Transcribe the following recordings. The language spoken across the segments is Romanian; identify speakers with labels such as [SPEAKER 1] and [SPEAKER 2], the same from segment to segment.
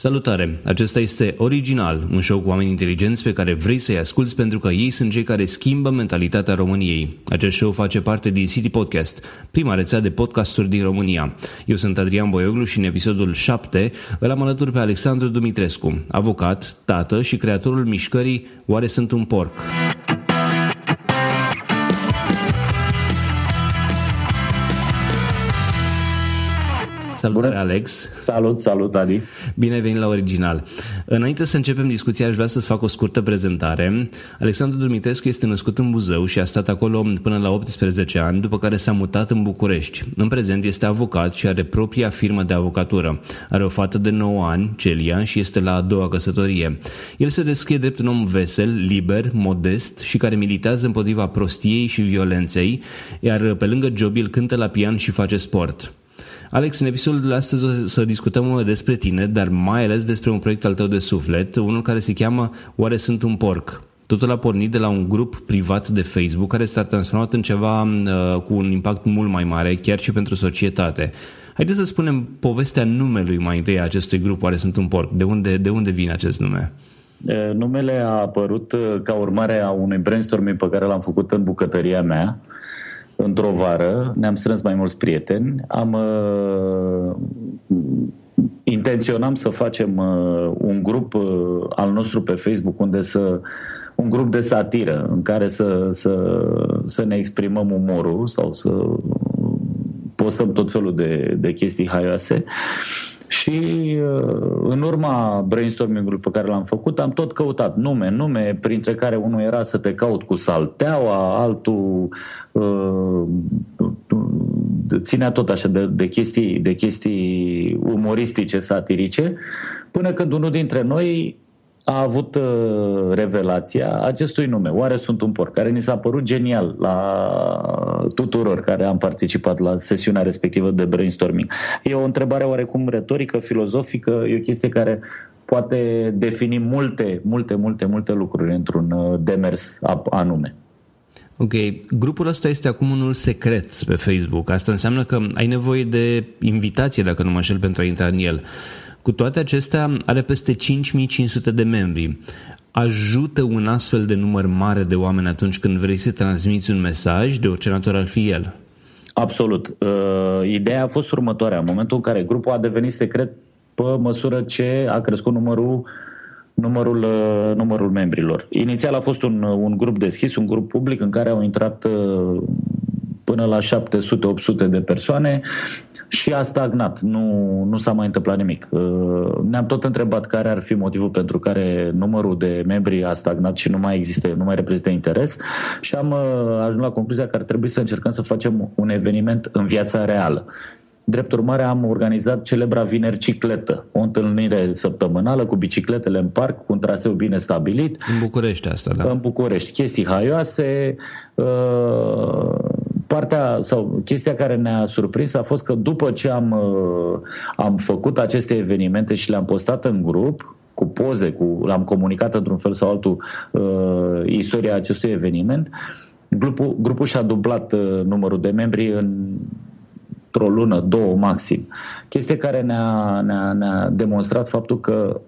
[SPEAKER 1] Salutare! Acesta este Original, un show cu oameni inteligenți pe care vrei să-i asculți pentru că ei sunt cei care schimbă mentalitatea României. Acest show face parte din City Podcast, prima rețea de podcasturi din România. Eu sunt Adrian Boioglu și în episodul 7 îl am alături pe Alexandru Dumitrescu, avocat, tată și creatorul mișcării Oare sunt un porc? Salutare, Bună. Alex!
[SPEAKER 2] Salut, salut, Adi!
[SPEAKER 1] Bine ai venit la Original! Înainte să începem discuția, aș vrea să-ți fac o scurtă prezentare. Alexandru Dumitrescu este născut în Buzău și a stat acolo până la 18 ani, după care s-a mutat în București. În prezent este avocat și are propria firmă de avocatură. Are o fată de 9 ani, Celia, și este la a doua căsătorie. El se descrie drept un om vesel, liber, modest și care militează împotriva prostiei și violenței, iar pe lângă job el cântă la pian și face sport. Alex, în episodul de astăzi o să discutăm despre tine, dar mai ales despre un proiect al tău de suflet, unul care se cheamă Oare sunt un porc? Totul a pornit de la un grup privat de Facebook care s-a transformat în ceva uh, cu un impact mult mai mare, chiar și pentru societate. Haideți să spunem povestea numelui mai întâi a acestui grup, Oare sunt un porc? De unde, de unde vine acest nume?
[SPEAKER 2] Numele a apărut uh, ca urmare a unui brainstorming pe care l-am făcut în bucătăria mea într-o vară, ne-am strâns mai mulți prieteni, am uh, intenționam să facem uh, un grup uh, al nostru pe Facebook unde să un grup de satiră în care să, să, să ne exprimăm umorul sau să postăm tot felul de, de chestii haioase. Și uh, în urma brainstorming-ului pe care l-am făcut, am tot căutat nume, nume, printre care unul era să te caut cu salteaua, altul uh, ținea tot așa de, de, chestii, de chestii umoristice, satirice, până când unul dintre noi a avut uh, revelația acestui nume. Oare sunt un porc? Care ni s-a părut genial la tuturor care am participat la sesiunea respectivă de brainstorming. E o întrebare oarecum retorică, filozofică, e o chestie care poate defini multe, multe, multe, multe lucruri într-un uh, demers anume.
[SPEAKER 1] Ok, grupul ăsta este acum unul secret pe Facebook. Asta înseamnă că ai nevoie de invitație, dacă nu mă înșel, pentru a intra în el. Cu toate acestea, are peste 5500 de membri. Ajută un astfel de număr mare de oameni atunci când vrei să transmiți un mesaj, de orice natură ar fi el?
[SPEAKER 2] Absolut. Uh, ideea a fost următoarea. În momentul în care grupul a devenit secret pe măsură ce a crescut numărul numărul, uh, numărul membrilor. Inițial a fost un, un grup deschis, un grup public în care au intrat uh, până la 700-800 de persoane și a stagnat, nu, nu s-a mai întâmplat nimic. Uh, ne-am tot întrebat care ar fi motivul pentru care numărul de membri a stagnat și nu mai există, nu mai reprezintă interes și am uh, ajuns la concluzia că ar trebui să încercăm să facem un eveniment în viața reală. Drept urmare am organizat celebra vineri cicletă, o întâlnire săptămânală cu bicicletele în parc, cu un traseu bine stabilit.
[SPEAKER 1] În București asta, da?
[SPEAKER 2] În București. Chestii haioase, uh, partea sau chestia care ne-a surprins a fost că după ce am, uh, am făcut aceste evenimente și le-am postat în grup, cu poze, cu, l-am comunicat într-un fel sau altul uh, istoria acestui eveniment, grupul, grupul și-a dublat uh, numărul de membri în într-o lună, două maxim. Chestie care ne-a, ne-a, ne-a demonstrat faptul că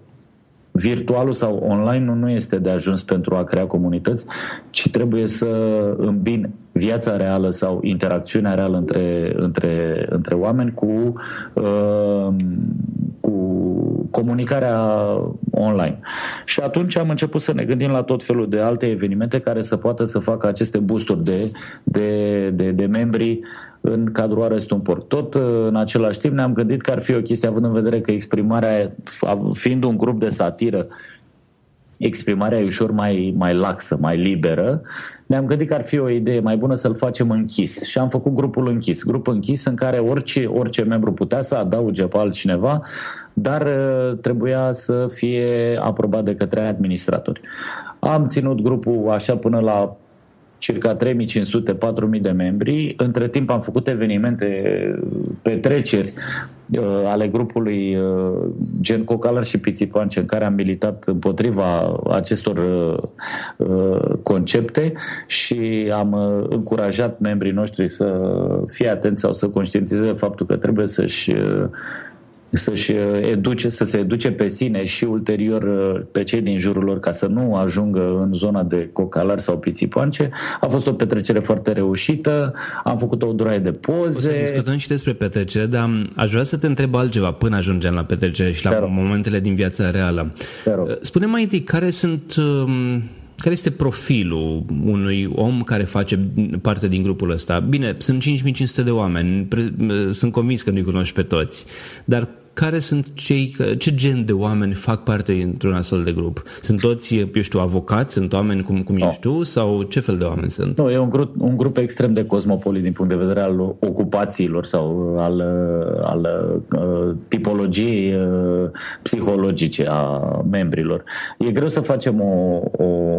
[SPEAKER 2] virtualul sau online nu, nu este de ajuns pentru a crea comunități, ci trebuie să îmbin viața reală sau interacțiunea reală între, între, între oameni cu, uh, cu comunicarea online. Și atunci am început să ne gândim la tot felul de alte evenimente care să poată să facă aceste boosturi de, de, de, de membri în cadrul Arestul Port. Tot uh, în același timp ne-am gândit că ar fi o chestie, având în vedere că exprimarea, fiind un grup de satiră, exprimarea e ușor mai, mai laxă, mai liberă, ne-am gândit că ar fi o idee mai bună să-l facem închis. Și am făcut grupul închis. Grup închis în care orice, orice membru putea să adauge pe altcineva, dar uh, trebuia să fie aprobat de către administratori. Am ținut grupul așa până la circa 3500-4000 de membri. Între timp am făcut evenimente, petreceri uh, ale grupului uh, gen Cocalar și Pițipance în care am militat împotriva acestor uh, uh concepte și am uh, încurajat membrii noștri să fie atenți sau să conștientizeze faptul că trebuie să-și uh, să-și uh, educe, să se educe pe sine și ulterior uh, pe cei din jurul lor ca să nu ajungă în zona de cocalari sau pițipoance. A fost o petrecere foarte reușită, am făcut o droaie de poze. O să
[SPEAKER 1] discutăm și despre petrecere, dar aș vrea să te întreb altceva până ajungem la petrecere și la momentele din viața reală. Spune mai întâi, care sunt um, care este profilul unui om care face parte din grupul ăsta? Bine, sunt 5500 de oameni, sunt convins că nu-i cunoști pe toți, dar care sunt cei, ce gen de oameni fac parte dintr-un astfel de grup? Sunt toți, eu știu, avocați? Sunt oameni cum, cum no. ești tu? Sau ce fel de oameni sunt?
[SPEAKER 2] Nu, no, e un grup, un grup extrem de cosmopolit din punct de vedere al ocupațiilor sau al, al uh, tipologiei uh, psihologice a membrilor. E greu să facem o, o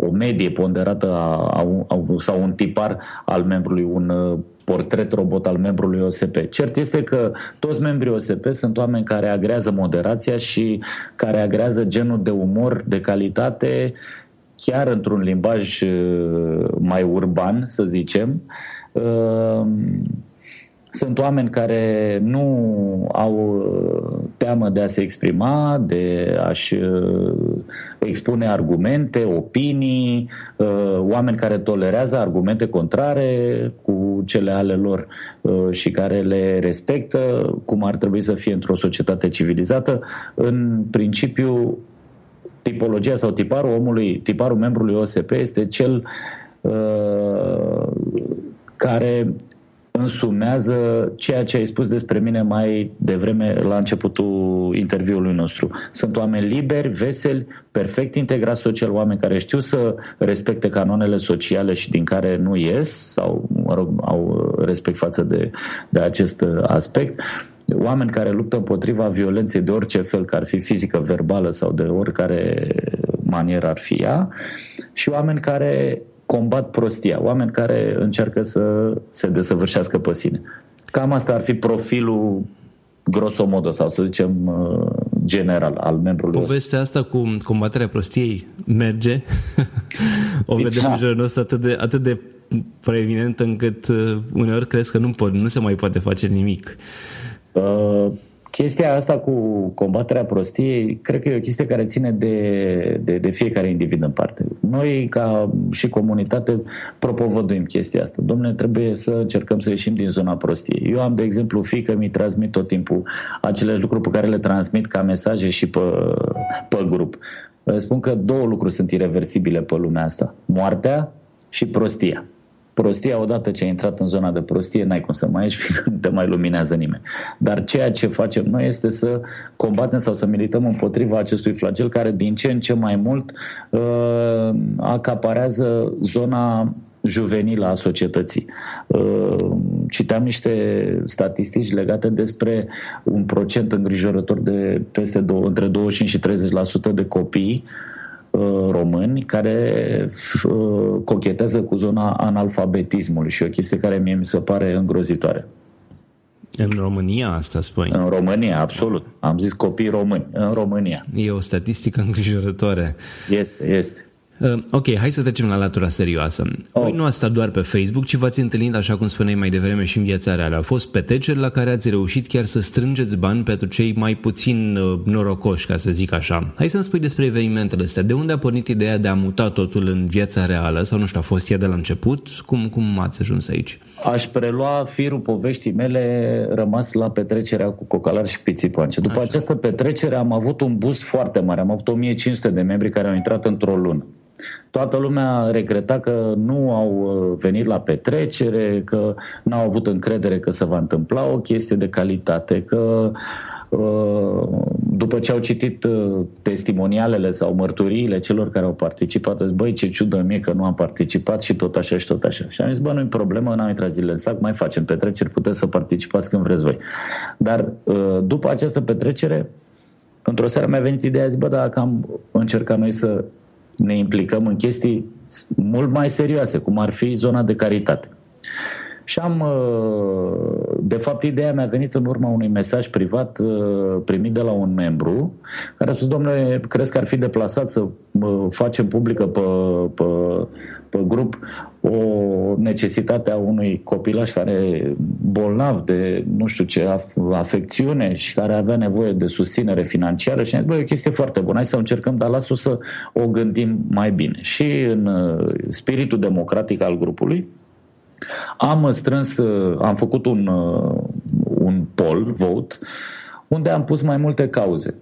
[SPEAKER 2] o medie ponderată a, a, a, sau un tipar al membrului, un uh, portret robot al membrului OSP. Cert este că toți membrii OSP sunt oameni care agrează moderația și care agrează genul de umor de calitate chiar într-un limbaj uh, mai urban, să zicem. Uh, sunt oameni care nu au teamă de a se exprima, de a-și expune argumente, opinii, uh, oameni care tolerează argumente contrare cu cele ale lor uh, și care le respectă, cum ar trebui să fie într-o societate civilizată. În principiu, tipologia sau tiparul omului, tiparul membrului OSP este cel uh, care însumează ceea ce ai spus despre mine mai devreme la începutul interviului nostru. Sunt oameni liberi, veseli, perfect integrați social, oameni care știu să respecte canonele sociale și din care nu ies sau, mă rog, au respect față de, de acest aspect oameni care luptă împotriva violenței de orice fel, că ar fi fizică, verbală sau de oricare manieră ar fi ea, și oameni care combat prostia, oameni care încearcă să se desăvârșească pe sine. Cam asta ar fi profilul grosomodo sau să zicem uh, general al membrului
[SPEAKER 1] Povestea asta cu combaterea prostiei merge. o vedem da. în jurul nostru atât de, atât de preeminent încât uh, uneori crezi că nu, pot, nu se mai poate face nimic.
[SPEAKER 2] Uh, Chestia asta cu combaterea prostiei, cred că e o chestie care ține de, de, de fiecare individ în parte. Noi, ca și comunitate, propovăduim chestia asta. Domnule, trebuie să încercăm să ieșim din zona prostiei. Eu am, de exemplu, fică mi transmit tot timpul aceleași lucruri pe care le transmit ca mesaje și pe, pe grup. Spun că două lucruri sunt irreversibile pe lumea asta. Moartea și prostia prostia, odată ce ai intrat în zona de prostie, n-ai cum să mai ieși, fiindcă nu te mai luminează nimeni. Dar ceea ce facem noi este să combatem sau să milităm împotriva acestui flagel care din ce în ce mai mult uh, acaparează zona juvenilă a societății. Uh, citeam niște statistici legate despre un procent îngrijorător de peste două, între 25 și 30% de copii Uh, români care uh, cochetează cu zona analfabetismului și o chestie care mie mi se pare îngrozitoare.
[SPEAKER 1] În România asta spui?
[SPEAKER 2] În România, absolut. Am zis copii români. În România.
[SPEAKER 1] E o statistică îngrijorătoare.
[SPEAKER 2] Este, este.
[SPEAKER 1] Uh, ok, hai să trecem la latura serioasă. Oh. Voi nu ați stat doar pe Facebook, ci v-ați întâlnit, așa cum spuneai mai devreme, și în viața reală. Au fost petreceri la care ați reușit chiar să strângeți bani pentru cei mai puțin uh, norocoși, ca să zic așa. Hai să-mi spui despre evenimentele astea. De unde a pornit ideea de a muta totul în viața reală? Sau nu știu, a fost ea de la început? Cum, cum ați ajuns aici?
[SPEAKER 2] Aș prelua firul poveștii mele rămas la petrecerea cu Cocalar și Pițipoance. După Așa. această petrecere am avut un boost foarte mare. Am avut 1500 de membri care au intrat într-o lună. Toată lumea regreta că nu au uh, venit la petrecere, că n-au avut încredere că se va întâmpla o chestie de calitate, că uh, după ce au citit uh, testimonialele sau mărturiile celor care au participat, zis, băi, ce ciudă mie că nu am participat și tot așa și tot așa. Și am zis, bă, nu-i problemă, n-am intrat zile în sac, mai facem petreceri, puteți să participați când vreți voi. Dar după această petrecere, într-o seară mi-a venit ideea, zic, bă, dacă am încercat noi să ne implicăm în chestii mult mai serioase, cum ar fi zona de caritate. Și am, uh, de fapt, ideea mi-a venit în urma unui mesaj privat uh, primit de la un membru care a spus, domnule, crezi că ar fi deplasat să uh, facem publică pe, pe, pe grup o necesitate a unui copilaș care bolnav de nu știu ce afecțiune și care avea nevoie de susținere financiară și ne zis, băi, e o chestie foarte bună, hai să încercăm, dar lasă să o gândim mai bine. Și în uh, spiritul democratic al grupului am strâns, uh, am făcut un, uh, un poll, vote, unde am pus mai multe cauze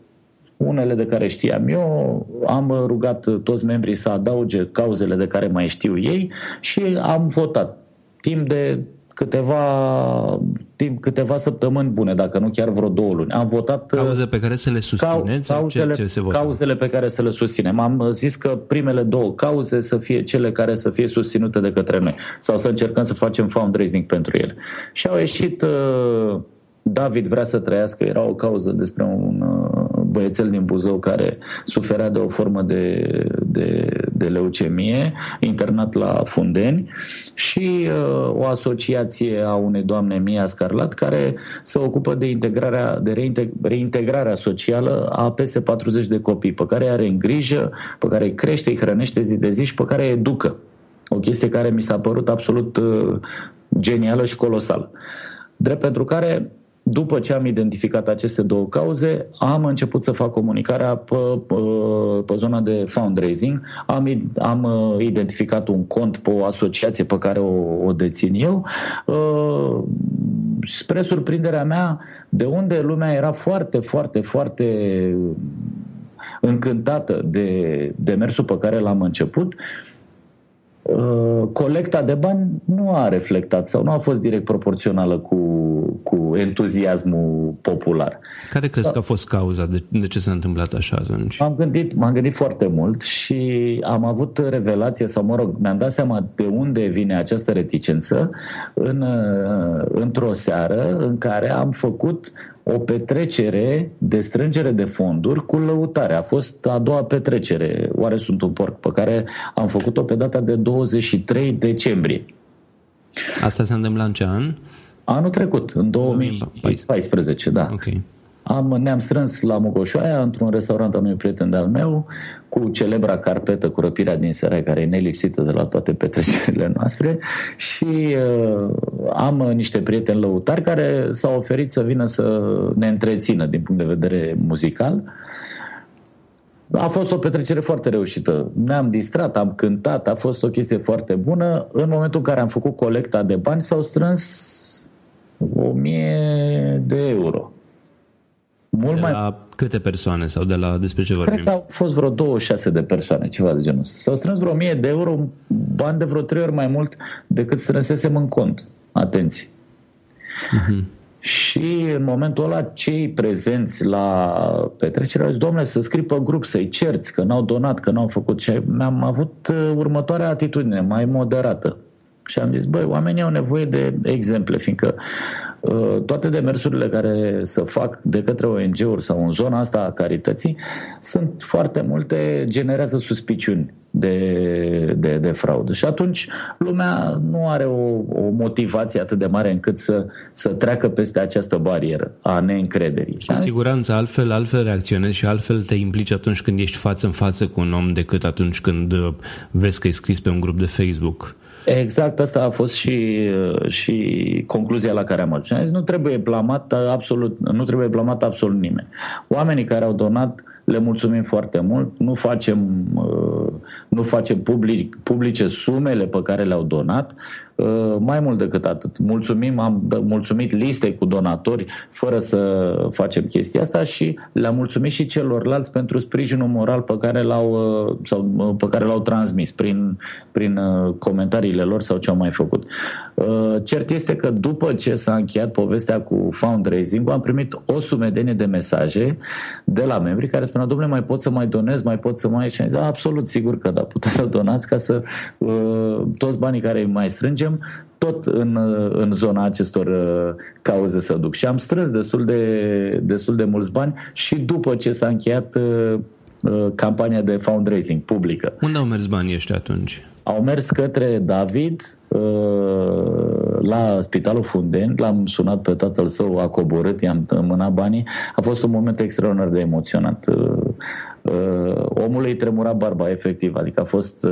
[SPEAKER 2] unele de care știam eu, am rugat toți membrii să adauge cauzele de care mai știu ei și am votat timp de câteva, timp, câteva săptămâni bune, dacă nu chiar vreo două luni. Am votat...
[SPEAKER 1] Uh, Cauze pe care să le susțineți?
[SPEAKER 2] Cauzele, ce, ce se cauzele pe care să le susținem. Am zis că primele două cauze să fie cele care să fie susținute de către noi sau să încercăm să facem fundraising pentru ele. Și au ieșit uh, David vrea să trăiască, era o cauză despre un uh, băiețel din Buzău care suferea de o formă de, de, de leucemie, internat la Fundeni și uh, o asociație a unei doamne Mia Scarlat care se ocupă de integrarea, de reintegrarea socială a peste 40 de copii pe care are în grijă, pe care îi crește, îi hrănește zi de zi și pe care îi educă. O chestie care mi s-a părut absolut uh, genială și colosală. Drept pentru care după ce am identificat aceste două cauze, am început să fac comunicarea pe, pe, pe zona de fundraising. Am, am uh, identificat un cont pe o asociație pe care o, o dețin eu. Uh, spre surprinderea mea, de unde lumea era foarte, foarte, foarte încântată de demersul pe care l-am început, Uh, colecta de bani nu a reflectat sau nu a fost direct proporțională cu, cu entuziasmul popular.
[SPEAKER 1] Care crezi sau... că a fost cauza? De, de ce s-a întâmplat așa atunci?
[SPEAKER 2] M-am gândit, m-am gândit foarte mult și am avut revelație, sau mă rog, mi-am dat seama de unde vine această reticență în, uh, într-o seară în care am făcut o petrecere de strângere de fonduri cu lăutare. A fost a doua petrecere, Oare sunt un porc, pe care am făcut-o pe data de 23 decembrie.
[SPEAKER 1] Asta se întâmplă în ce an?
[SPEAKER 2] Anul trecut, în 2014, da. Okay. Am, ne-am strâns la Mogoșoaia, într-un restaurant al unui prieten de-al meu, cu celebra carpetă cu răpirea din seara, care e nelipsită de la toate petrecerile noastre și uh, am niște prieteni lăutari care s-au oferit să vină să ne întrețină din punct de vedere muzical. A fost o petrecere foarte reușită. Ne-am distrat, am cântat, a fost o chestie foarte bună. În momentul în care am făcut colecta de bani, s-au strâns 1000 de euro.
[SPEAKER 1] Mult de mai... la câte persoane sau de la despre ce vorbim?
[SPEAKER 2] Cred că au fost vreo 26 de persoane, ceva de genul ăsta. S-au strâns vreo 1000 de euro, bani de vreo 3 ori mai mult decât strânsesem în cont. Atenție. Uh-huh. Și în momentul ăla cei prezenți la petrecere au zis, domnule, să scrii pe grup, să-i cerți că n-au donat, că n-au făcut ce. Mi-am avut uh, următoarea atitudine, mai moderată. Și am zis, băi, oamenii au nevoie de exemple, fiindcă uh, toate demersurile care se fac de către ONG-uri sau în zona asta a carității sunt foarte multe, generează suspiciuni de, de, de fraudă. Și atunci lumea nu are o, o motivație atât de mare încât să, să treacă peste această barieră a neîncrederii.
[SPEAKER 1] Cu siguranță, altfel, altfel reacționezi și altfel te implici atunci când ești față în față cu un om decât atunci când uh, vezi că e scris pe un grup de Facebook.
[SPEAKER 2] Exact, asta a fost și, și concluzia la care am ajuns. Nu trebuie blamat absolut, nu trebuie blamat absolut nimeni. Oamenii care au donat le mulțumim foarte mult, nu facem, nu facem public, publice sumele pe care le-au donat, Uh, mai mult decât atât, mulțumim, am mulțumit liste cu donatori fără să facem chestia asta și le-am mulțumit și celorlalți pentru sprijinul moral pe care l-au, uh, sau, uh, pe care l-au transmis prin, prin comentariile lor sau ce au mai făcut. Cert este că după ce s-a încheiat povestea cu fundraising, am primit o sumedenie de mesaje de la membri care spuneau, domnule, mai pot să mai donez, mai pot să mai... Și am zis, absolut sigur că da, puteți să donați ca să toți banii care îi mai strângem mergem tot în, în zona acestor uh, cauze să duc. Și am strâns destul de, destul de mulți bani și după ce s-a încheiat uh, uh, campania de fundraising publică.
[SPEAKER 1] Unde au mers banii ăștia atunci?
[SPEAKER 2] Au mers către David la Spitalul Funden, l-am sunat pe tatăl său, a coborât, i-am mânat banii. A fost un moment extraordinar de emoționant. Omul îi tremura barba, efectiv, adică a fost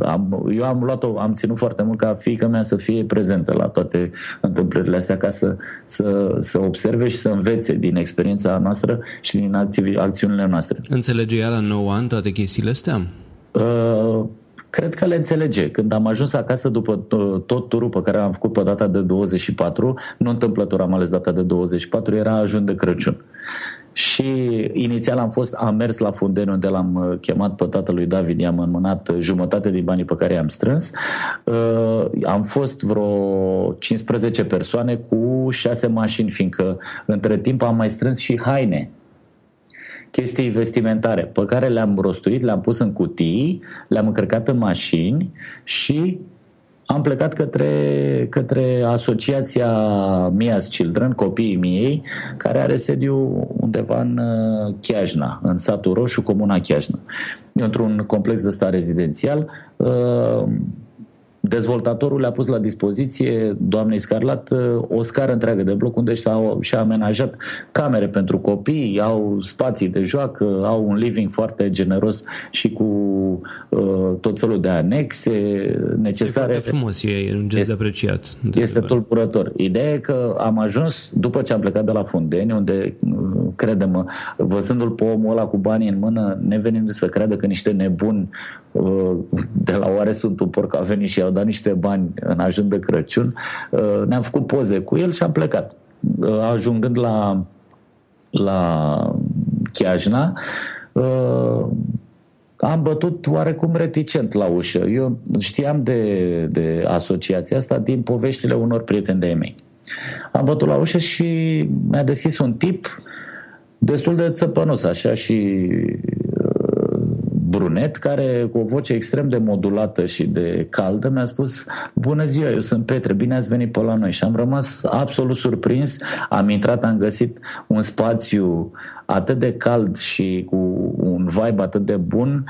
[SPEAKER 2] am, eu am luat-o, am ținut foarte mult ca fiica mea să fie prezentă la toate întâmplările astea ca să, să, să observe și să învețe din experiența noastră și din acțiv, acțiunile noastre.
[SPEAKER 1] Înțelege ea la 9 ani toate chestiile astea?
[SPEAKER 2] Uh, cred că le înțelege. Când am ajuns acasă după uh, tot turul pe care am făcut pe data de 24, nu întâmplător am ales data de 24, era ajun de Crăciun. Și inițial am fost, am mers la Fundeni unde l-am uh, chemat pe tatălui David, i-am înmânat jumătate din banii pe care i-am strâns. Uh, am fost vreo 15 persoane cu 6 mașini, fiindcă între timp am mai strâns și haine chestii vestimentare pe care le-am rostuit, le-am pus în cutii, le-am încărcat în mașini și am plecat către, către asociația Mia's Children, copiii miei, care are sediu undeva în uh, Chiajna, în satul Roșu, comuna Chiajna. Într-un complex de stat rezidențial, uh, Dezvoltatorul le-a pus la dispoziție doamnei Scarlat uh, o scară întreagă de bloc unde și-a, și-a amenajat camere pentru copii, au spații de joacă, au un living foarte generos și cu uh, tot felul de anexe necesare.
[SPEAKER 1] E frumos, e un gest este, apreciat.
[SPEAKER 2] De este tulburător. Ideea e că am ajuns, după ce am plecat de la Fundeni, unde, uh, credem, văzându-l pe omul ăla cu banii în mână, nevenindu să creadă că niște nebuni uh, de la oare sunt un porc a venit și au dat niște bani în ajun de Crăciun, uh, ne-am făcut poze cu el și am plecat. Uh, ajungând la, la Chiajna, uh, am bătut oarecum reticent la ușă. Eu știam de, de asociația asta din poveștile unor prieteni de-ai mei. Am bătut la ușă și mi-a deschis un tip destul de țăpănos, așa, și brunet, care cu o voce extrem de modulată și de caldă mi-a spus Bună ziua, eu sunt Petre, bine ați venit pe la noi și am rămas absolut surprins, am intrat, am găsit un spațiu atât de cald și cu un vibe atât de bun.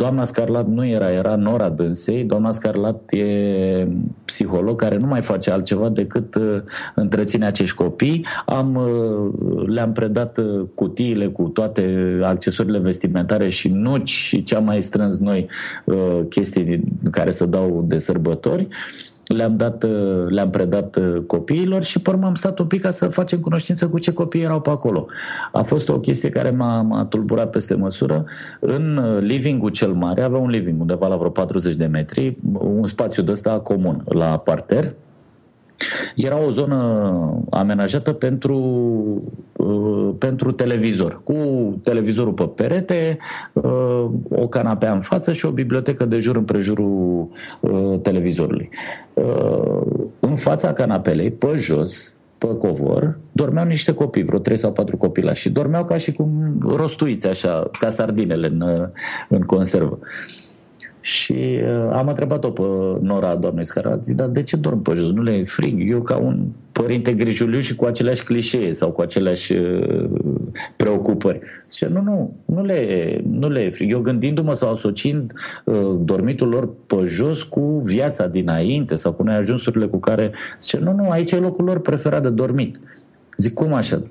[SPEAKER 2] Uh, doamna Scarlat nu era, era Nora dânsei. Doamna Scarlat e psiholog care nu mai face altceva decât uh, întreține acești copii. Am, uh, le-am predat cutiile cu toate accesorile vestimentare și nuci și ce am mai strâns noi chestii care să dau de sărbători le-am, dat, uh, le-am predat uh, copiilor și pe urmă am stat un pic ca să facem cunoștință cu ce copii erau pe acolo. A fost o chestie care m-a, m-a tulburat peste măsură. În uh, livingul cel mare, avea un living undeva la vreo 40 de metri, un spațiu de ăsta comun la parter, era o zonă amenajată pentru, uh, pentru televizor, cu televizorul pe perete, uh, o canapea în față și o bibliotecă de jur împrejurul uh, televizorului. În fața canapelei, pe jos, pe covor, dormeau niște copii, vreo 3 sau 4 copilași și dormeau ca și cum rostuiți așa, ca sardinele în, în conservă. Și uh, am întrebat-o pe Nora doamnei Scarat, zic, dar de ce dorm pe jos? Nu le e frig? Eu ca un părinte grijuliu și cu aceleași clișee sau cu aceleași uh, preocupări. Zice, nu, nu, nu le, nu le e frig. Eu gândindu-mă sau asociind uh, dormitul lor pe jos cu viața dinainte sau cu neajunsurile cu care... Zice, nu, nu, aici e locul lor preferat de dormit. Zic, cum așa?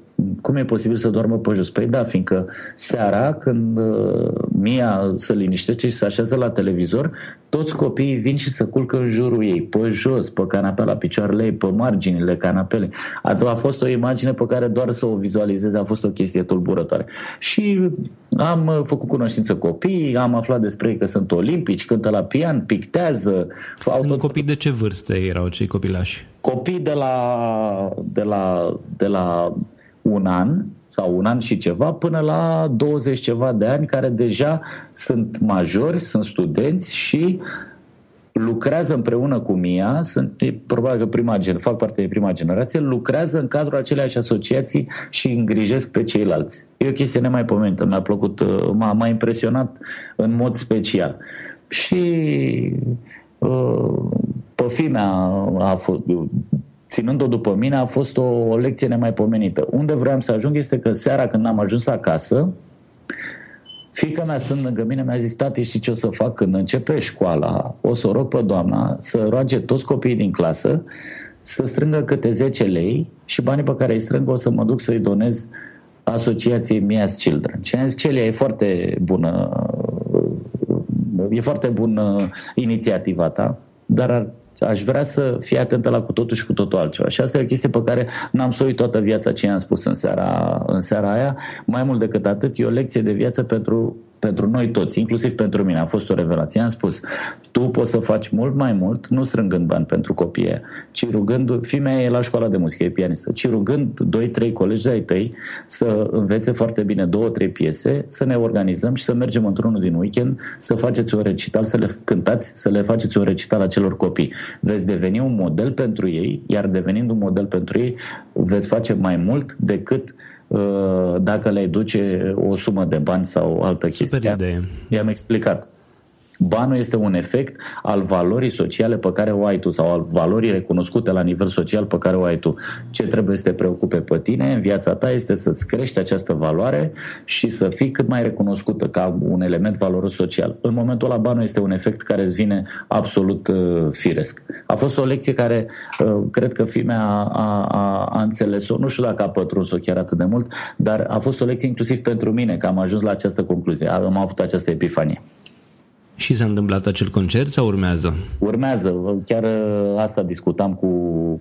[SPEAKER 2] Cum e posibil să doarmă pe jos? Păi da, fiindcă seara, când uh, Mia se liniștește și se așează la televizor, toți copiii vin și se culcă în jurul ei, pe jos, pe canapea, la picioarele ei, pe marginile canapelei. A, a fost o imagine pe care doar să o vizualizeze a fost o chestie tulburătoare. Și am uh, făcut cunoștință copiii, am aflat despre ei că sunt olimpici, cântă la pian, pictează.
[SPEAKER 1] Sunt tot... copii de ce vârstă erau cei copilași?
[SPEAKER 2] Copii de la, de la, de la un an sau un an și ceva până la 20 ceva de ani care deja sunt majori, sunt studenți și lucrează împreună cu Mia, sunt probabil că prima fac parte din prima generație, lucrează în cadrul aceleași asociații și îngrijesc pe ceilalți. E o chestie nemaipomenită, mi-a plăcut, uh, m-a, m-a impresionat în mod special. Și uh, pe fimea a fost, ținând-o după mine, a fost o, o lecție nemaipomenită. Unde vreau să ajung este că seara când am ajuns acasă, Fica mea stând lângă mine mi-a zis, tati, știi ce o să fac când începe școala? O să o rog pe doamna să roage toți copiii din clasă să strângă câte 10 lei și banii pe care îi strâng o să mă duc să-i donez asociației Mia's Children. Și am zis, Celia, e foarte bună e foarte bună inițiativa ta, dar ar aș vrea să fie atentă la cu totul și cu totul altceva. Și asta e o chestie pe care n-am să uit toată viața ce i-am spus în seara, în seara aia. Mai mult decât atât, e o lecție de viață pentru pentru noi toți, inclusiv pentru mine, a fost o revelație. Am spus, tu poți să faci mult mai mult, nu strângând bani pentru copii, ci rugând, fimea e la școala de muzică, e pianistă, ci rugând doi, trei colegi de-ai tăi să învețe foarte bine două, trei piese, să ne organizăm și să mergem într-unul din weekend, să faceți un recital, să le cântați, să le faceți un recital acelor copii. Veți deveni un model pentru ei, iar devenind un model pentru ei, veți face mai mult decât Uh, dacă le duce o sumă de bani sau altă chestie. I-am explicat. Banul este un efect al valorii sociale pe care o ai tu sau al valorii recunoscute la nivel social pe care o ai tu. Ce trebuie să te preocupe pe tine în viața ta este să-ți crești această valoare și să fii cât mai recunoscută ca un element valoros social. În momentul ăla banul este un efect care îți vine absolut uh, firesc. A fost o lecție care uh, cred că fimea a, a, a, a înțeles-o, nu știu dacă a pătruns-o chiar atât de mult, dar a fost o lecție inclusiv pentru mine că am ajuns la această concluzie. Am avut această epifanie.
[SPEAKER 1] Și s-a întâmplat acel concert sau urmează?
[SPEAKER 2] Urmează. Chiar uh, asta discutam cu,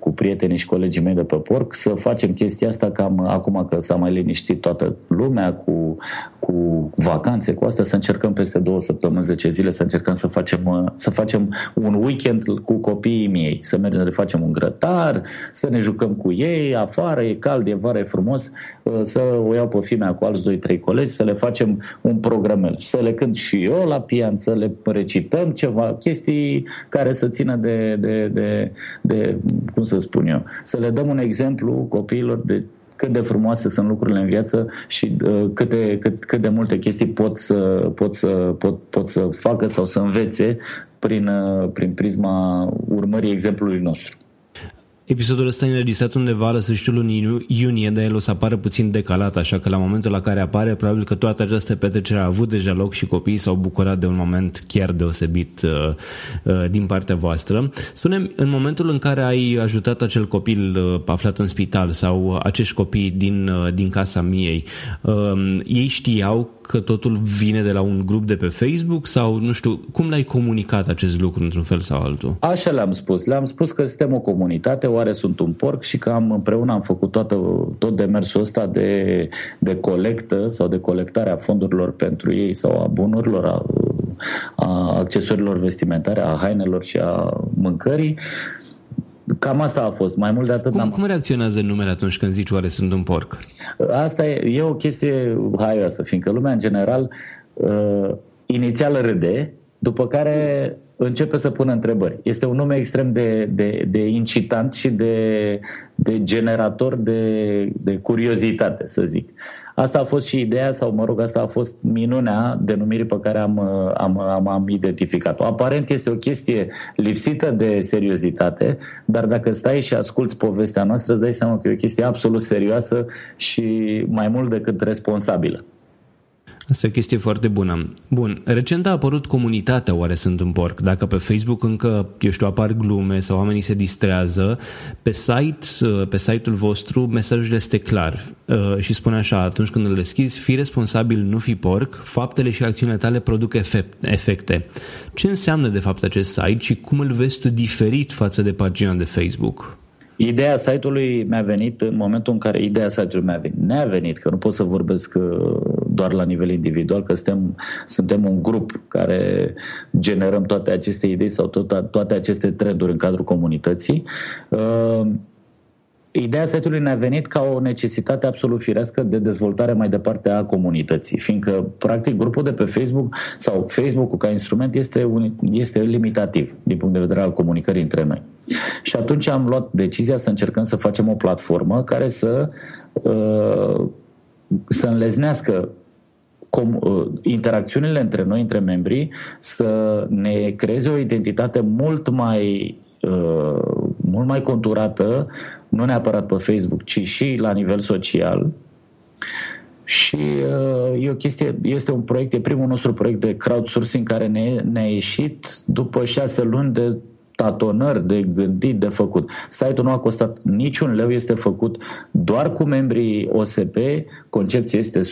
[SPEAKER 2] cu prietenii și colegii mei de pe porc, să facem chestia asta cam acum că s-a mai liniștit toată lumea cu, cu vacanțe, cu asta, să încercăm peste două săptămâni, 10 zile, să încercăm să facem, uh, să facem un weekend cu copiii miei, să mergem, să le facem un grătar, să ne jucăm cu ei afară, e cald, e vară, e frumos, uh, să o iau pe fimea cu alți 2-3 colegi, să le facem un programel, să le cânt și eu la pian, să le recităm ceva, chestii care să țină de, de, de, de, cum să spun eu, să le dăm un exemplu copiilor de cât de frumoase sunt lucrurile în viață și uh, câte, cât, cât de multe chestii pot să, pot, să, pot, pot să facă sau să învețe prin, uh, prin prisma urmării exemplului nostru.
[SPEAKER 1] Episodul ăsta e înregistrat undeva la sfârșitul lunii iunie, dar el o să apară puțin decalat, așa că la momentul la care apare, probabil că toată această petrecere a avut deja loc și copiii s-au bucurat de un moment chiar deosebit uh, uh, din partea voastră. Spunem, în momentul în care ai ajutat acel copil uh, aflat în spital sau acești copii din, uh, din casa miei, uh, ei știau că totul vine de la un grup de pe Facebook sau, nu știu, cum l-ai comunicat acest lucru într-un fel sau altul?
[SPEAKER 2] Așa le-am spus. Le-am spus că suntem o comunitate, oare sunt un porc și că am, împreună am făcut toată, tot demersul ăsta de, de colectă sau de colectare a fondurilor pentru ei sau a bunurilor, a, a accesorilor vestimentare, a hainelor și a mâncării Cam asta a fost. Mai mult de atât
[SPEAKER 1] cum,
[SPEAKER 2] am...
[SPEAKER 1] cum reacționează numele atunci când zici oare sunt un porc?
[SPEAKER 2] Asta e, e o chestie haioasă, fiindcă lumea în general uh, inițial râde, după care începe să pună întrebări. Este un nume extrem de, de, de incitant și de, de generator de, de curiozitate, să zic. Asta a fost și ideea, sau mă rog, asta a fost minunea denumirii pe care am, am, am, am identificat-o. Aparent este o chestie lipsită de seriozitate, dar dacă stai și asculți povestea noastră, îți dai seama că e o chestie absolut serioasă și mai mult decât responsabilă.
[SPEAKER 1] Asta e o chestie foarte bună. Bun, recent a apărut comunitatea Oare sunt un porc. Dacă pe Facebook încă, eu știu, apar glume sau oamenii se distrează, pe site, pe site-ul vostru mesajul este clar uh, și spune așa, atunci când îl deschizi, fi responsabil, nu fi porc, faptele și acțiunile tale produc efecte. Ce înseamnă de fapt acest site și cum îl vezi tu diferit față de pagina de Facebook?
[SPEAKER 2] Ideea site-ului mi-a venit în momentul în care ideea site-ului mi-a venit. Ne-a venit, că nu pot să vorbesc uh, doar la nivel individual, că suntem, suntem un grup care generăm toate aceste idei sau tot, toate aceste trenduri în cadrul comunității. Uh, Ideea setului ne-a venit ca o necesitate absolut firească de dezvoltare mai departe a comunității, fiindcă, practic, grupul de pe Facebook sau Facebook-ul ca instrument este, un, este limitativ din punct de vedere al comunicării între noi. Și atunci am luat decizia să încercăm să facem o platformă care să, uh, să înleznească com, uh, interacțiunile între noi, între membrii, să ne creeze o identitate mult mai uh, mult mai conturată, nu neapărat pe Facebook, ci și la nivel social. Și uh, e o chestie, este un proiect, e primul nostru proiect de crowdsourcing care ne, ne-a ieșit după șase luni de tatonări, de gândit, de făcut. Site-ul nu a costat niciun leu, este făcut doar cu membrii OSP, concepția este 100%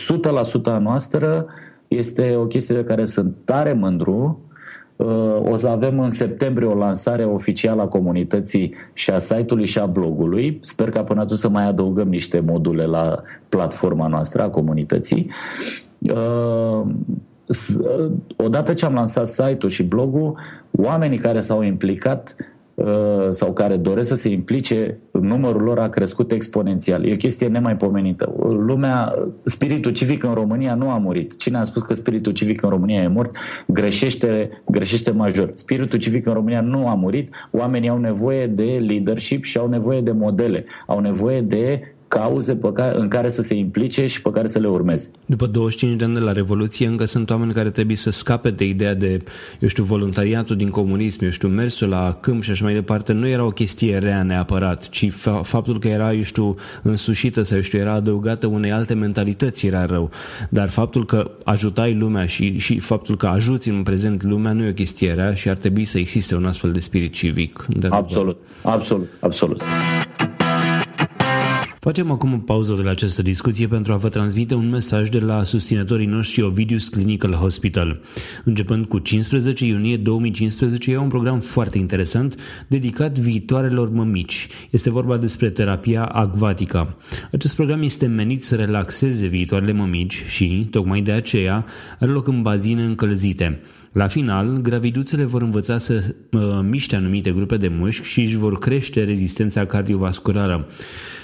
[SPEAKER 2] a noastră, este o chestie de care sunt tare mândru o să avem în septembrie o lansare oficială a comunității și a site-ului și a blogului. Sper că până atunci să mai adăugăm niște module la platforma noastră a comunității. Odată ce am lansat site-ul și blogul, oamenii care s-au implicat Uh, sau care doresc să se implice, numărul lor a crescut exponențial. E o chestie nemaipomenită. Lumea, spiritul civic în România nu a murit. Cine a spus că spiritul civic în România e mort, greșește, greșește major. Spiritul civic în România nu a murit. Oamenii au nevoie de leadership și au nevoie de modele. Au nevoie de cauze pe care, în care să se implice și pe care să le urmeze.
[SPEAKER 1] După 25 de ani de la Revoluție, încă sunt oameni care trebuie să scape de ideea de, eu știu, voluntariatul din comunism, eu știu, mersul la câmp și așa mai departe, nu era o chestie rea neapărat, ci fa- faptul că era, eu știu, însușită sau, eu știu, era adăugată unei alte mentalități era rău. Dar faptul că ajutai lumea și, și faptul că ajuți în prezent lumea nu e o chestie rea și ar trebui să existe un astfel de spirit civic.
[SPEAKER 2] De absolut, absolut, absolut.
[SPEAKER 1] Facem acum o pauză de la această discuție pentru a vă transmite un mesaj de la susținătorii noștri Ovidius Clinical Hospital. Începând cu 15 iunie 2015, e un program foarte interesant dedicat viitoarelor mămici. Este vorba despre terapia acvatica. Acest program este menit să relaxeze viitoarele mămici și, tocmai de aceea, are loc în bazine încălzite. La final, graviduțele vor învăța să uh, miște anumite grupe de mușchi și își vor crește rezistența cardiovasculară.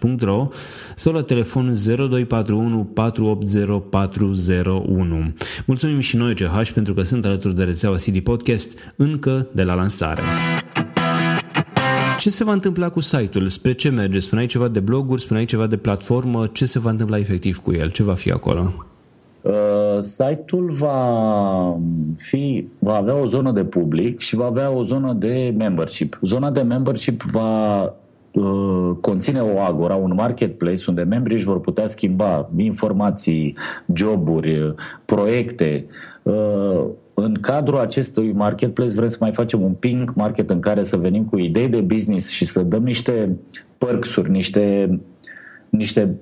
[SPEAKER 1] București.ro sau la telefon 0241 480401. Mulțumim și noi CH pentru că sunt alături de rețeaua CD Podcast încă de la lansare. Ce se va întâmpla cu site-ul? Spre ce merge? Spuneai ceva de bloguri, spuneai ceva de platformă. Ce se va întâmpla efectiv cu el? Ce va fi acolo?
[SPEAKER 2] Uh, site-ul va fi, va avea o zonă de public și va avea o zonă de membership. Zona de membership va Uh, conține o agora, un marketplace unde membrii își vor putea schimba informații, joburi, proiecte. Uh, în cadrul acestui marketplace vrem să mai facem un ping market în care să venim cu idei de business și să dăm niște perks niște, niște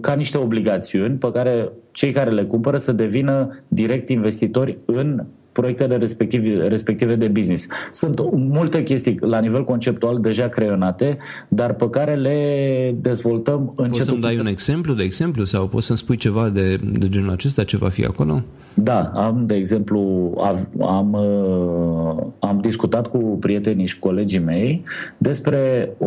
[SPEAKER 2] ca niște obligațiuni pe care cei care le cumpără să devină direct investitori în proiectele respective, respective de business. Sunt multe chestii la nivel conceptual deja creionate, dar pe care le dezvoltăm
[SPEAKER 1] în Poți să-mi dai un exemplu de exemplu sau poți să-mi spui ceva de, de genul acesta, ce va fi acolo?
[SPEAKER 2] Da, am, de exemplu, am, am, uh, am discutat cu prietenii și colegii mei despre o,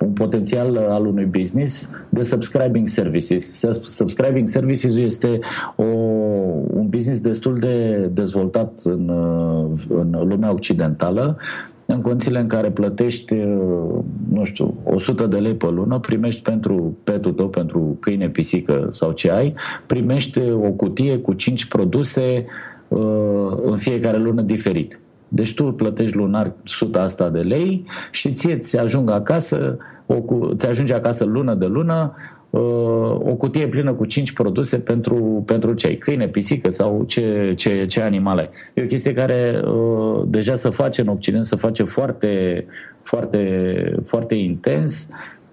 [SPEAKER 2] un potențial al unui business de subscribing services. Subscribing services este o, un business destul de dezvoltat în, uh, în lumea occidentală în condițiile în care plătești, uh, nu știu, 100 de lei pe lună, primești pentru petul tău, pentru câine, pisică sau ce ai, primești o cutie cu 5 produse uh, în fiecare lună diferit. Deci tu plătești lunar 100 asta de lei și ție ți ajung acasă, o, ți ajunge acasă lună de lună o cutie plină cu 5 produse pentru, pentru cei câine, pisică sau ce, ce, ce animale. E o chestie care uh, deja se face în Occident, se face foarte, foarte, foarte intens.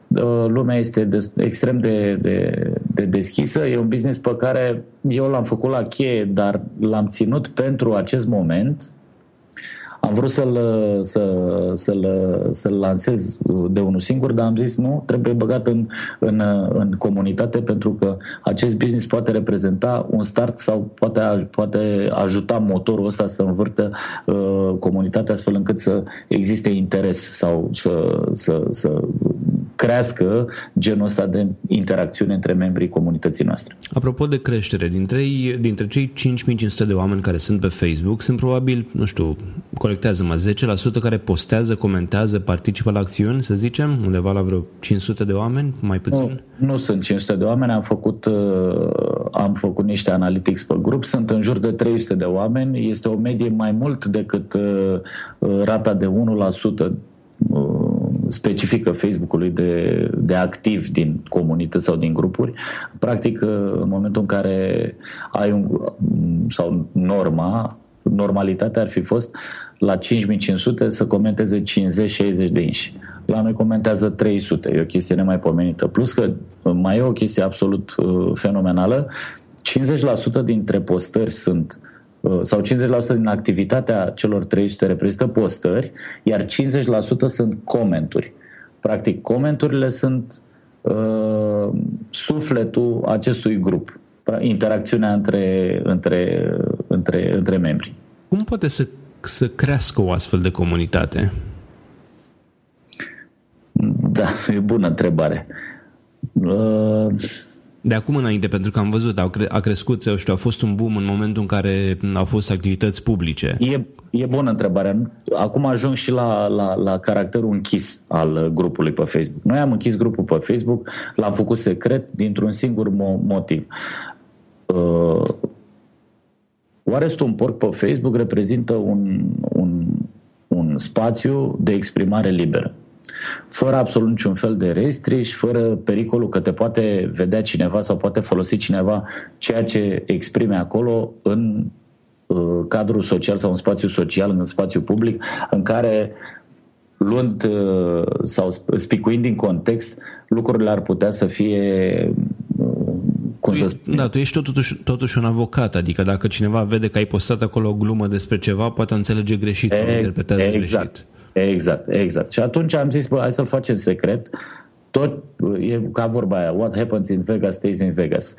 [SPEAKER 2] Uh, lumea este de, extrem de, de, de deschisă. E un business pe care eu l-am făcut la cheie, dar l-am ținut pentru acest moment am vrut să-l, să, să-l, să-l lansez de unul singur, dar am zis nu, trebuie băgat în, în, în comunitate pentru că acest business poate reprezenta un start sau poate, poate ajuta motorul ăsta să învârtă uh, comunitatea astfel încât să existe interes sau să, să, să crească genul ăsta de interacțiune între membrii comunității noastre.
[SPEAKER 1] Apropo de creștere, dintre, dintre cei 5500 de oameni care sunt pe Facebook, sunt probabil, nu știu, colectează-mă, 10% care postează, comentează, participă la acțiuni, să zicem, undeva la vreo 500 de oameni, mai puțin?
[SPEAKER 2] Nu, nu sunt 500 de oameni, am făcut, uh, am făcut niște analytics pe grup, sunt în jur de 300 de oameni, este o medie mai mult decât uh, uh, rata de 1% specifică Facebook-ului de, de activ din comunități sau din grupuri. Practic, în momentul în care ai un, sau norma, normalitatea ar fi fost la 5500 să comenteze 50-60 de inși. La noi comentează 300, e o chestie nemaipomenită. Plus că mai e o chestie absolut uh, fenomenală, 50% dintre postări sunt uh, Uh, sau 50% din activitatea celor 300 reprezintă postări, iar 50% sunt comenturi. Practic, comenturile sunt uh, sufletul acestui grup, interacțiunea între, între, între, între membri.
[SPEAKER 1] Cum poate să, să crească o astfel de comunitate?
[SPEAKER 2] Da, e bună întrebare. Uh,
[SPEAKER 1] de acum înainte, pentru că am văzut, a, cre- a crescut, eu știu, a fost un boom în momentul în care au fost activități publice.
[SPEAKER 2] E, e bună întrebarea. Acum ajung și la, la, la caracterul închis al grupului pe Facebook. Noi am închis grupul pe Facebook, l-am făcut secret dintr-un singur mo- motiv. Uh, Oare un porc pe Facebook reprezintă un, un, un spațiu de exprimare liberă fără absolut niciun fel de restrici, fără pericolul că te poate vedea cineva sau poate folosi cineva ceea ce exprime acolo în uh, cadrul social sau în spațiu social, în spațiu public, în care luând uh, sau spicuind din context, lucrurile ar putea să fie uh, cum să spun?
[SPEAKER 1] Da, tu ești totuși, totuși un avocat, adică dacă cineva vede că ai postat acolo o glumă despre ceva, poate înțelege greșit e, sau interpretează exact. greșit.
[SPEAKER 2] Exact, exact. Și atunci am zis, bă, hai să-l facem secret. Tot e ca vorba aia, what happens in Vegas stays in Vegas.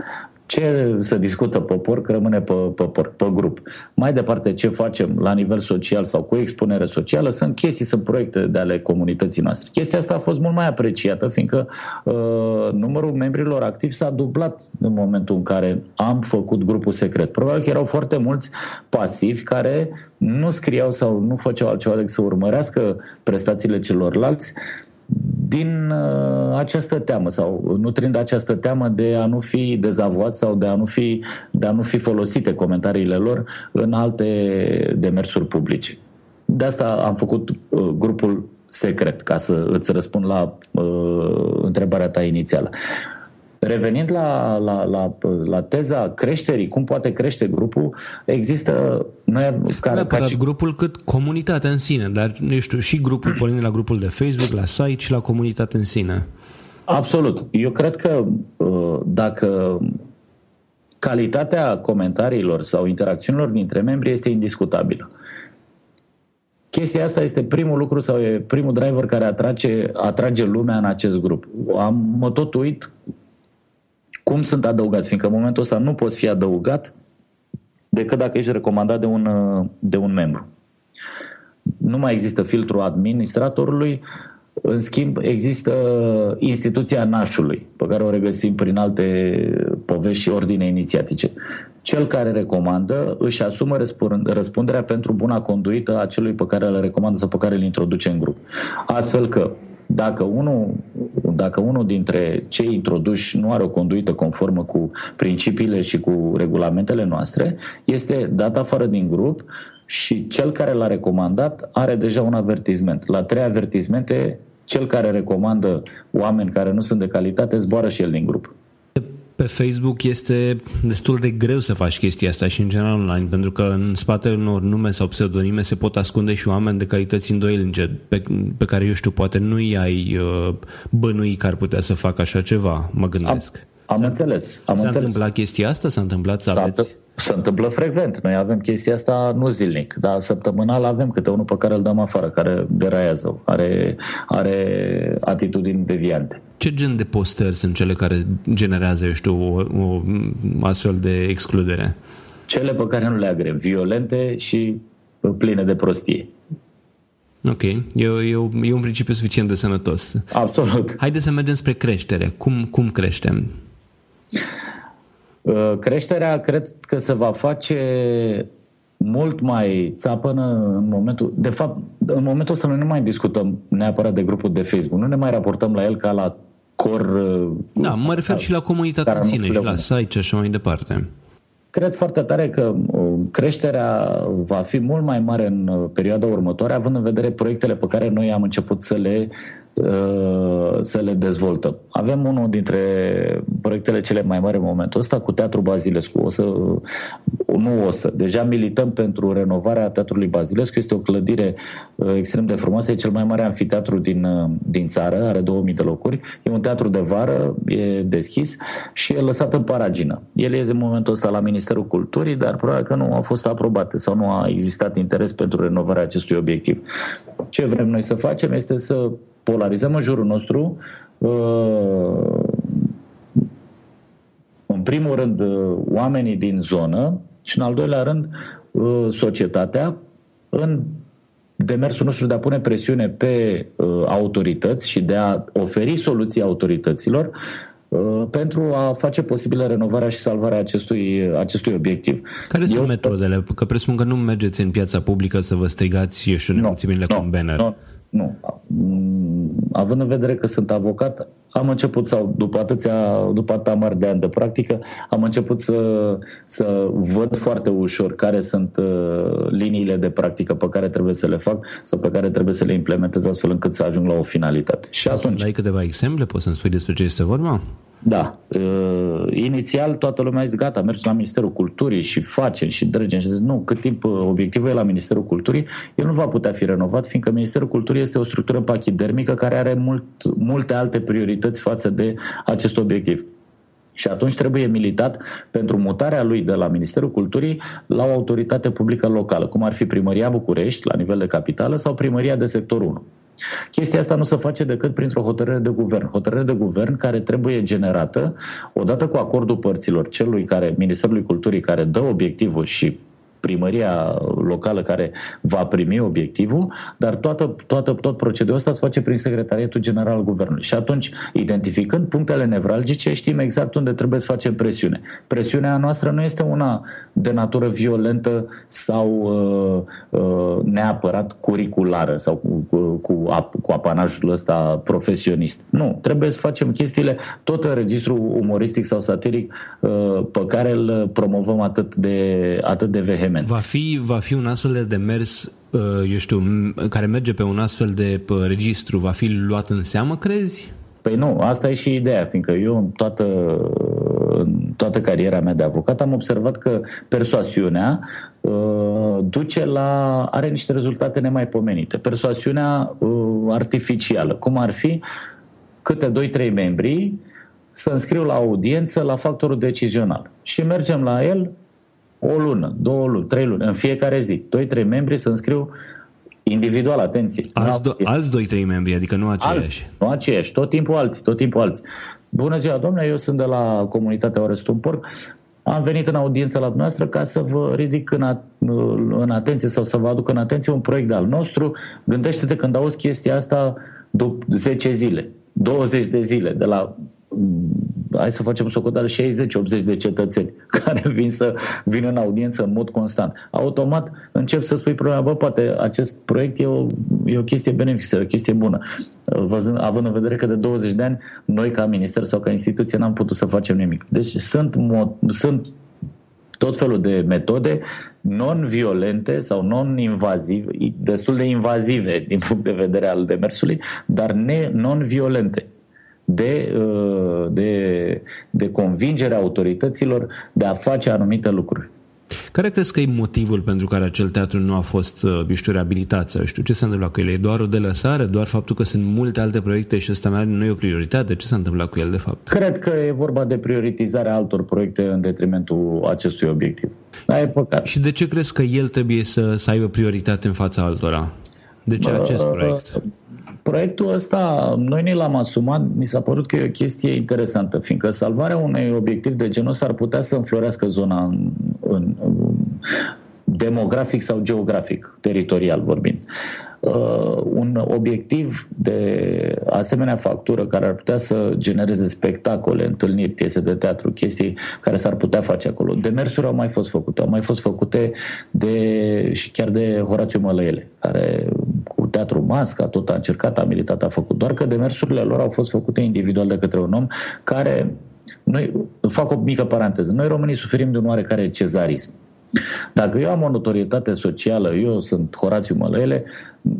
[SPEAKER 2] Ce se discută pe porc rămâne pe, pe, pe, pe grup. Mai departe, ce facem la nivel social sau cu expunere socială sunt chestii, sunt proiecte de ale comunității noastre. Chestia asta a fost mult mai apreciată, fiindcă uh, numărul membrilor activi s-a dublat în momentul în care am făcut grupul secret. Probabil că erau foarte mulți pasivi care nu scriau sau nu făceau altceva decât să urmărească prestațiile celorlalți din uh, această teamă sau nutrind această teamă de a nu fi dezavoați sau de a nu fi, de a nu fi folosite comentariile lor în alte demersuri publice. De asta am făcut uh, grupul secret, ca să îți răspund la uh, întrebarea ta inițială. Revenind la, la, la, la teza creșterii, cum poate crește grupul, există...
[SPEAKER 1] Noi, care, ca și grupul cât comunitatea în sine, dar eu știu, și grupul pornind la grupul de Facebook, la site și la comunitate în sine.
[SPEAKER 2] Absolut. Eu cred că uh, dacă calitatea comentariilor sau interacțiunilor dintre membri este indiscutabilă. Chestia asta este primul lucru sau e primul driver care atrage, atrage lumea în acest grup. Am, mă tot uit cum sunt adăugați, fiindcă în momentul ăsta nu poți fi adăugat decât dacă ești recomandat de un, de un membru. Nu mai există filtrul administratorului, în schimb, există instituția nașului, pe care o regăsim prin alte povești și ordine inițiatice. Cel care recomandă își asumă răspunderea pentru buna conduită a celui pe care îl recomandă sau pe care îl introduce în grup. Astfel că dacă unul, dacă unul dintre cei introduși nu are o conduită conformă cu principiile și cu regulamentele noastre, este dat afară din grup și cel care l-a recomandat are deja un avertisment. La trei avertismente, cel care recomandă oameni care nu sunt de calitate zboară și el din grup
[SPEAKER 1] pe Facebook este destul de greu să faci chestia asta și în general online, pentru că în spatele unor nume sau pseudonime se pot ascunde și oameni de calități îndoielnice, pe, pe care eu știu, poate nu i-ai uh, bănui că ar putea să facă așa ceva, mă gândesc.
[SPEAKER 2] Am, am înțeles. Am
[SPEAKER 1] s-a
[SPEAKER 2] înțeles.
[SPEAKER 1] întâmplat chestia asta? S-a întâmplat să
[SPEAKER 2] s-a
[SPEAKER 1] aveți...
[SPEAKER 2] se întâmplă frecvent. Noi avem chestia asta nu zilnic, dar săptămânal avem câte unul pe care îl dăm afară, care deraiază, are, are atitudini deviante.
[SPEAKER 1] Ce gen de postări sunt cele care generează, eu știu, o, o astfel de excludere?
[SPEAKER 2] Cele pe care nu le agre, violente și pline de prostie.
[SPEAKER 1] Ok, e, e, e un principiu suficient de sănătos.
[SPEAKER 2] Absolut.
[SPEAKER 1] Haideți să mergem spre creștere. Cum, cum creștem?
[SPEAKER 2] Uh, creșterea cred că se va face mult mai țapănă în momentul... De fapt, în momentul ăsta noi nu mai discutăm neapărat de grupul de Facebook. Nu ne mai raportăm la el ca la cor... Uh,
[SPEAKER 1] da, mă refer și la comunitatea în sine și la site și așa mai departe.
[SPEAKER 2] Cred foarte tare că uh, creșterea va fi mult mai mare în perioada următoare, având în vedere proiectele pe care noi am început să le Uh, să le dezvoltăm. Avem unul dintre proiectele cele mai mari în momentul ăsta cu Teatrul Bazilescu. O să, nu o să, deja milităm pentru renovarea Teatrului Bazilescu. Este o clădire uh, extrem de frumoasă, e cel mai mare anfiteatru din, uh, din țară, are 2000 de locuri. E un teatru de vară, e deschis și e lăsat în paragină. El este în momentul ăsta la Ministerul Culturii, dar probabil că nu a fost aprobat sau nu a existat interes pentru renovarea acestui obiectiv. Ce vrem noi să facem este să polarizăm în jurul nostru uh, în primul rând uh, oamenii din zonă și în al doilea rând uh, societatea în demersul nostru de a pune presiune pe autorități și de a oferi soluții autorităților pentru a face posibilă renovarea și salvarea acestui, acestui obiectiv.
[SPEAKER 1] Care Eu, sunt metodele? Că presupun că nu mergeți în piața publică să vă strigați, eu știu, nu, cu un banner. Nu,
[SPEAKER 2] nu. Mm, având în vedere că sunt avocat, am început, sau după atâția, după atâta mari de ani de practică, am început să, să văd foarte ușor care sunt uh, liniile de practică pe care trebuie să le fac sau pe care trebuie să le implementez astfel încât să ajung la o finalitate.
[SPEAKER 1] Și atunci... Dai câteva exemple? Poți să-mi spui despre ce este vorba?
[SPEAKER 2] Da. Uh, inițial toată lumea a zis, gata, mergem la Ministerul Culturii și facem și dregem. Și zis, nu, cât timp uh, obiectivul e la Ministerul Culturii, el nu va putea fi renovat, fiindcă Ministerul Culturii este o structură pachidermică care are mult, multe alte priorități față de acest obiectiv. Și atunci trebuie militat pentru mutarea lui de la Ministerul Culturii la o autoritate publică locală, cum ar fi Primăria București, la nivel de capitală, sau Primăria de sector 1. Chestia asta nu se face decât printr-o hotărâre de guvern. Hotărâre de guvern care trebuie generată odată cu acordul părților celui care, Ministerului Culturii, care dă obiectivul și primăria locală care va primi obiectivul, dar toată, toată, tot procedura asta se face prin Secretariatul General al Guvernului. Și atunci, identificând punctele nevralgice, știm exact unde trebuie să facem presiune. Presiunea noastră nu este una de natură violentă sau uh, uh, neapărat curriculară sau cu, cu, cu, ap, cu apanajul ăsta profesionist. Nu, trebuie să facem chestiile tot în registru umoristic sau satiric uh, pe care îl promovăm atât de, atât de vehement.
[SPEAKER 1] Va fi, va fi un astfel de demers uh, eu știu, care merge pe un astfel de uh, registru, va fi luat în seamă, crezi?
[SPEAKER 2] Păi nu, asta e și ideea, fiindcă eu în toată, în toată cariera mea de avocat am observat că persoasiunea uh, duce la, are niște rezultate nemaipomenite. Persoasiunea uh, artificială, cum ar fi câte 2-3 membri să înscriu la audiență la factorul decizional și mergem la el o lună, două luni, trei luni, în fiecare zi. Doi, trei membri să înscriu individual, atenție.
[SPEAKER 1] Alți, do- alți doi, trei membri, adică nu aceiași. Alți,
[SPEAKER 2] nu aceiași, tot timpul alții, tot timpul alții. Bună ziua, domnule, eu sunt de la comunitatea Orestul Porc. Am venit în audiență la dumneavoastră ca să vă ridic în, a, în atenție sau să vă aduc în atenție un proiect al nostru. Gândește-te când auzi chestia asta după 10 zile, 20 de zile, de la hai să facem socoteală 60-80 de cetățeni care vin să vină în audiență în mod constant. Automat încep să spui problema, bă, poate acest proiect e o, e o chestie benefică, o chestie bună. Văzând, având în vedere că de 20 de ani noi ca minister sau ca instituție n-am putut să facem nimic. Deci sunt, mod, sunt tot felul de metode non-violente sau non-invazive, destul de invazive din punct de vedere al demersului, dar ne, non-violente de, uh, de, de convingere a autorităților de a face anumite lucruri.
[SPEAKER 1] Care crezi că e motivul pentru care acel teatru nu a fost, uh, eu știu, reabilitat sau știu, ce s-a întâmplat cu el? E doar o delăsare, doar faptul că sunt multe alte proiecte și ăsta nu e o prioritate? Ce s-a întâmplat cu el, de fapt?
[SPEAKER 2] Cred că e vorba de prioritizarea altor proiecte în detrimentul acestui obiectiv. Da, e păcat.
[SPEAKER 1] Și de ce crezi că el trebuie să, să aibă prioritate în fața altora? De ce acest proiect?
[SPEAKER 2] Proiectul ăsta, noi ne l-am asumat, mi s-a părut că e o chestie interesantă, fiindcă salvarea unui obiectiv de genul s-ar putea să înflorească zona în, în, în demografic sau geografic, teritorial vorbind. Uh, un obiectiv de asemenea factură care ar putea să genereze spectacole, întâlniri, piese de teatru, chestii care s-ar putea face acolo. Demersuri au mai fost făcute, au mai fost făcute de, și chiar de Horațiu Mălăele, care cu teatru Masca tot a încercat, a militat, a făcut, doar că demersurile lor au fost făcute individual de către un om care noi, fac o mică paranteză, noi românii suferim de un oarecare cezarism. Dacă eu am o notorietate socială, eu sunt Horațiu Mălăele,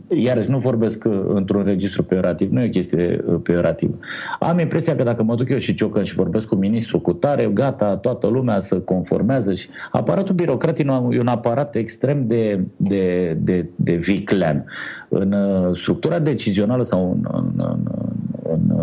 [SPEAKER 2] iarăși nu vorbesc uh, într-un registru peorativ, nu e o chestie uh, peorativă. Am impresia că dacă mă duc eu și ciocăn și vorbesc cu ministru cu tare, gata, toată lumea să conformează și aparatul birocratic e un aparat extrem de, de, de, de viclean. În uh, structura decizională sau în, în, în, în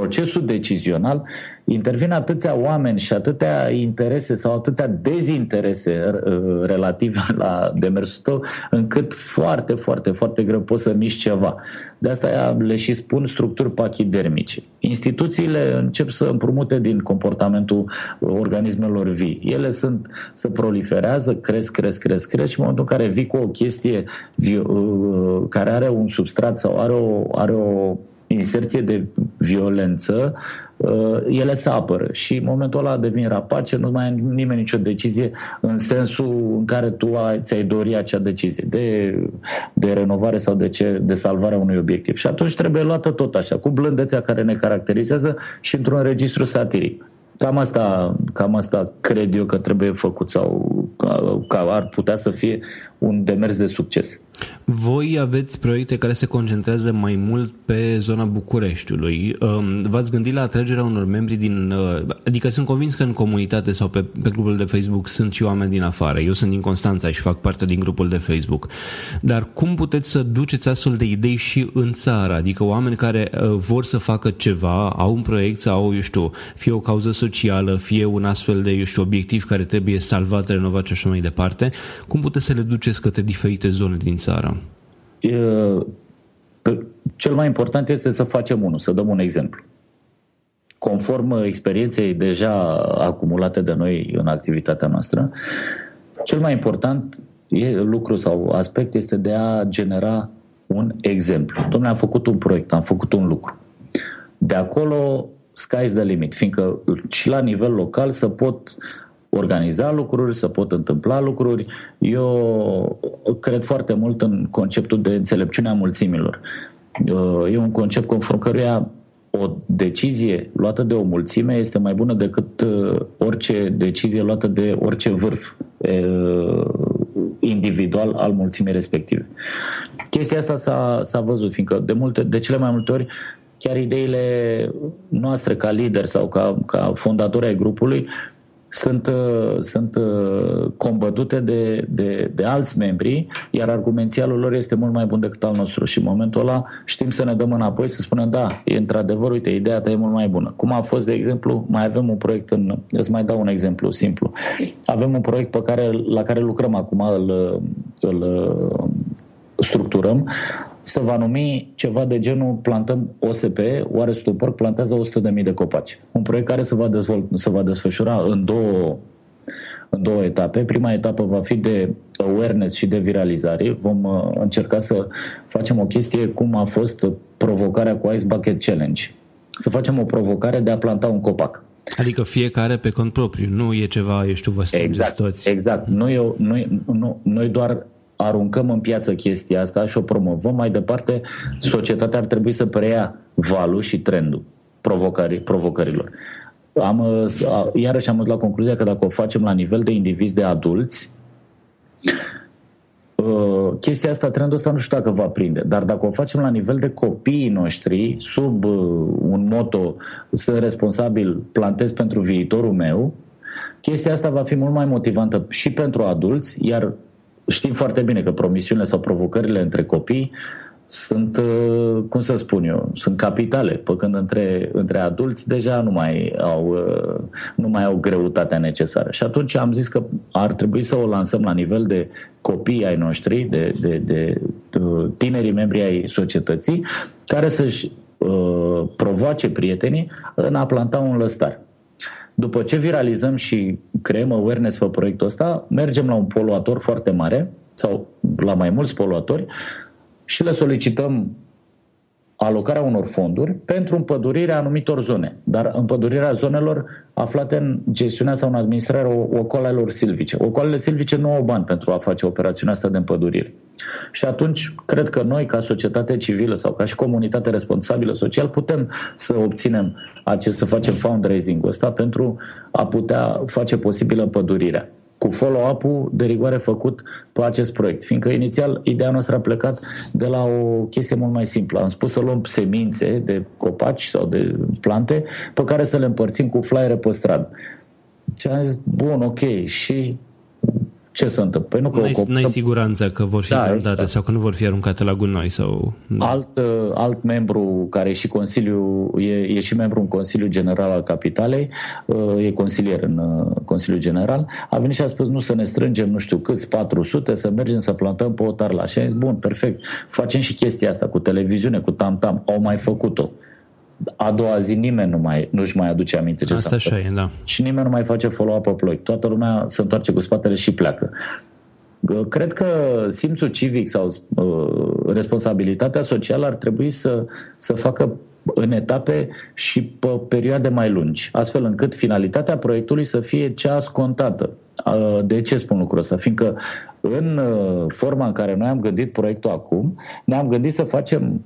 [SPEAKER 2] procesul decizional intervin atâția oameni și atâtea interese sau atâtea dezinterese uh, relative la demersul tău, încât foarte, foarte, foarte greu poți să miști ceva. De asta le și spun structuri pachidermice. Instituțiile încep să împrumute din comportamentul organismelor vii. Ele sunt, să proliferează, cresc, cresc, cresc, cresc și în momentul în care vii cu o chestie uh, care are un substrat sau are o, are o inserție de violență, uh, ele se apără și în momentul ăla devin rapace, nu mai ai nimeni nicio decizie în sensul în care tu ai, ți-ai dori acea decizie de, de renovare sau de, ce, de salvare a unui obiectiv. Și atunci trebuie luată tot așa, cu blândețea care ne caracterizează și într-un registru satiric. Cam asta, cam asta cred eu că trebuie făcut sau că ar putea să fie un demers de succes.
[SPEAKER 1] Voi aveți proiecte care se concentrează mai mult pe zona Bucureștiului. Um, v-ați gândit la atragerea unor membri din... Uh, adică sunt convins că în comunitate sau pe, pe grupul de Facebook sunt și oameni din afară. Eu sunt din Constanța și fac parte din grupul de Facebook. Dar cum puteți să duceți astfel de idei și în țară? Adică oameni care uh, vor să facă ceva, au un proiect sau, eu știu, fie o cauză socială, fie un astfel de, eu știu, obiectiv care trebuie salvat, renovat și așa mai departe. Cum puteți să le duceți către diferite zone din țară?
[SPEAKER 2] cel mai important este să facem unul, să dăm un exemplu. Conform experienței deja acumulate de noi în activitatea noastră, cel mai important e, lucru sau aspect este de a genera un exemplu. Domnule, am făcut un proiect, am făcut un lucru. De acolo, sky's the limit, fiindcă și la nivel local să pot organiza lucruri, să pot întâmpla lucruri. Eu cred foarte mult în conceptul de înțelepciune a mulțimilor. E un concept conform căruia o decizie luată de o mulțime este mai bună decât uh, orice decizie luată de orice vârf individual al mulțimii respective. Chestia asta s-a, s-a văzut, fiindcă de, multe, de cele mai multe ori chiar ideile noastre ca lider sau ca, ca fondatori ai grupului sunt, uh, sunt uh, combătute de, de, de alți membri, iar argumențialul lor este mult mai bun decât al nostru și în momentul ăla știm să ne dăm înapoi să spunem da, e într-adevăr, uite, ideea ta e mult mai bună. Cum a fost, de exemplu, mai avem un proiect în, îți mai dau un exemplu simplu. Avem un proiect pe care, la care lucrăm acum, îl, îl structurăm, se va numi ceva de genul plantăm OSP, Oare Stupor plantează 100.000 de copaci. Un proiect care se va, dezvolt, se va desfășura în două, în două etape. Prima etapă va fi de awareness și de viralizare. Vom uh, încerca să facem o chestie cum a fost provocarea cu Ice Bucket Challenge. Să facem o provocare de a planta un copac.
[SPEAKER 1] Adică fiecare pe cont propriu, nu e ceva, eu știu, vă
[SPEAKER 2] Exact, exact. Noi, noi, nu, noi doar aruncăm în piață chestia asta și o promovăm mai departe, societatea ar trebui să preia valul și trendul provocării, provocărilor. Am, iarăși am la concluzia că dacă o facem la nivel de indivizi de adulți, ă, chestia asta, trendul ăsta nu știu dacă va prinde, dar dacă o facem la nivel de copiii noștri, sub ă, un moto, sunt responsabil, plantez pentru viitorul meu, Chestia asta va fi mult mai motivantă și pentru adulți, iar știm foarte bine că promisiunile sau provocările între copii sunt, uh, cum să spun eu, sunt capitale, pe când între, între adulți deja nu mai, au, uh, nu mai au greutatea necesară. Și atunci am zis că ar trebui să o lansăm la nivel de copii ai noștri, de, de, de, de tinerii membri ai societății, care să-și uh, provoace prietenii în a planta un lăstar. După ce viralizăm și creăm awareness pe proiectul ăsta, mergem la un poluator foarte mare sau la mai mulți poluatori și le solicităm alocarea unor fonduri pentru împădurirea anumitor zone, dar împădurirea zonelor aflate în gestiunea sau în administrarea ocolelor silvice. Ocolele silvice nu au bani pentru a face operațiunea asta de împădurire. Și atunci, cred că noi, ca societate civilă sau ca și comunitate responsabilă social, putem să obținem acest, să facem fundraising-ul ăsta pentru a putea face posibilă împădurirea cu follow-up-ul de rigoare făcut pe acest proiect. Fiindcă inițial ideea noastră a plecat de la o chestie mult mai simplă. Am spus să luăm semințe de copaci sau de plante pe care să le împărțim cu flyere pe stradă. Și am zis, bun, ok, și ce se întâmplă? Păi
[SPEAKER 1] nu că n-ai, n-ai siguranță că vor fi da, exact. sau că nu vor fi aruncate la gunoi sau...
[SPEAKER 2] Da. Alt, uh, alt membru care e și Consiliu, e, e și membru în Consiliul General al Capitalei, uh, e consilier în uh, Consiliul General, a venit și a spus nu să ne strângem nu știu câți, 400, să mergem să plantăm pe o tarla. Și a zis, bun, perfect, facem și chestia asta cu televiziune, cu tam-tam, au mai făcut-o a doua zi nimeni nu mai, nu-și mai aduce aminte ce
[SPEAKER 1] Asta s-a așa e, da.
[SPEAKER 2] Și nimeni nu mai face follow-up pe ploi. Toată lumea se întoarce cu spatele și pleacă. Cred că simțul civic sau uh, responsabilitatea socială ar trebui să, să facă în etape și pe perioade mai lungi, astfel încât finalitatea proiectului să fie cea scontată. Uh, de ce spun lucrul ăsta? Fiindcă în uh, forma în care noi am gândit proiectul acum, ne-am gândit să facem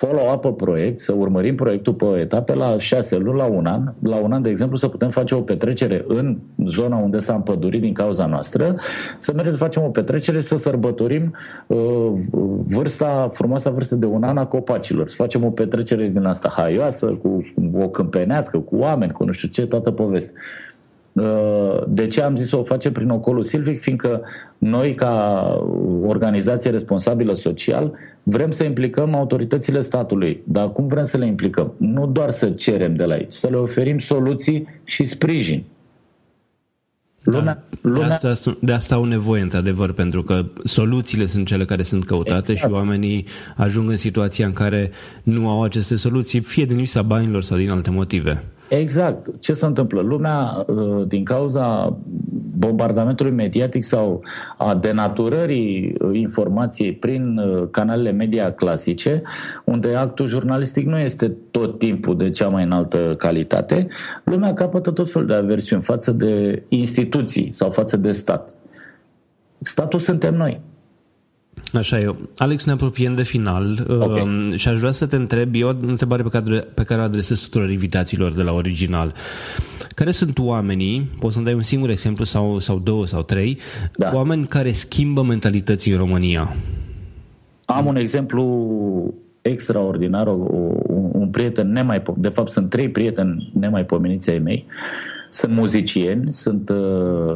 [SPEAKER 2] follow-up pe proiect, să urmărim proiectul pe etape la șase luni, la un an. La un an, de exemplu, să putem face o petrecere în zona unde s-a împădurit din cauza noastră, să mergem să facem o petrecere, să sărbătorim uh, vârsta, frumoasa vârstă de un an a copacilor, să facem o petrecere din asta haioasă, cu o câmpenească, cu oameni, cu nu știu ce, toată povestea. Uh, de ce am zis să o facem prin ocolul silvic? Fiindcă noi, ca organizație responsabilă social, vrem să implicăm autoritățile statului. Dar cum vrem să le implicăm? Nu doar să cerem de la aici, să le oferim soluții și sprijin.
[SPEAKER 1] Lumea, da. lumea... De, asta, de asta au nevoie, într-adevăr, pentru că soluțiile sunt cele care sunt căutate exact. și oamenii ajung în situația în care nu au aceste soluții, fie din lipsa banilor sau din alte motive.
[SPEAKER 2] Exact. Ce se întâmplă? Lumea, uh, din cauza bombardamentului mediatic sau a denaturării uh, informației prin uh, canalele media clasice, unde actul jurnalistic nu este tot timpul de cea mai înaltă calitate, lumea capătă tot felul de aversiuni față de instituții sau față de stat. Statul suntem noi.
[SPEAKER 1] Așa e. Alex, ne apropiem de final okay. Um, și aș vrea să te întreb, eu o întrebare pe care, pe care o adresez tuturor invitațiilor de la original. Care sunt oamenii, poți să-mi dai un singur exemplu sau, sau două sau trei, da. oameni care schimbă mentalității în România?
[SPEAKER 2] Am un exemplu extraordinar, o, un, un prieten nemaipomenit, de fapt sunt trei prieteni nemaipomeniți ai mei, sunt muzicieni, sunt uh,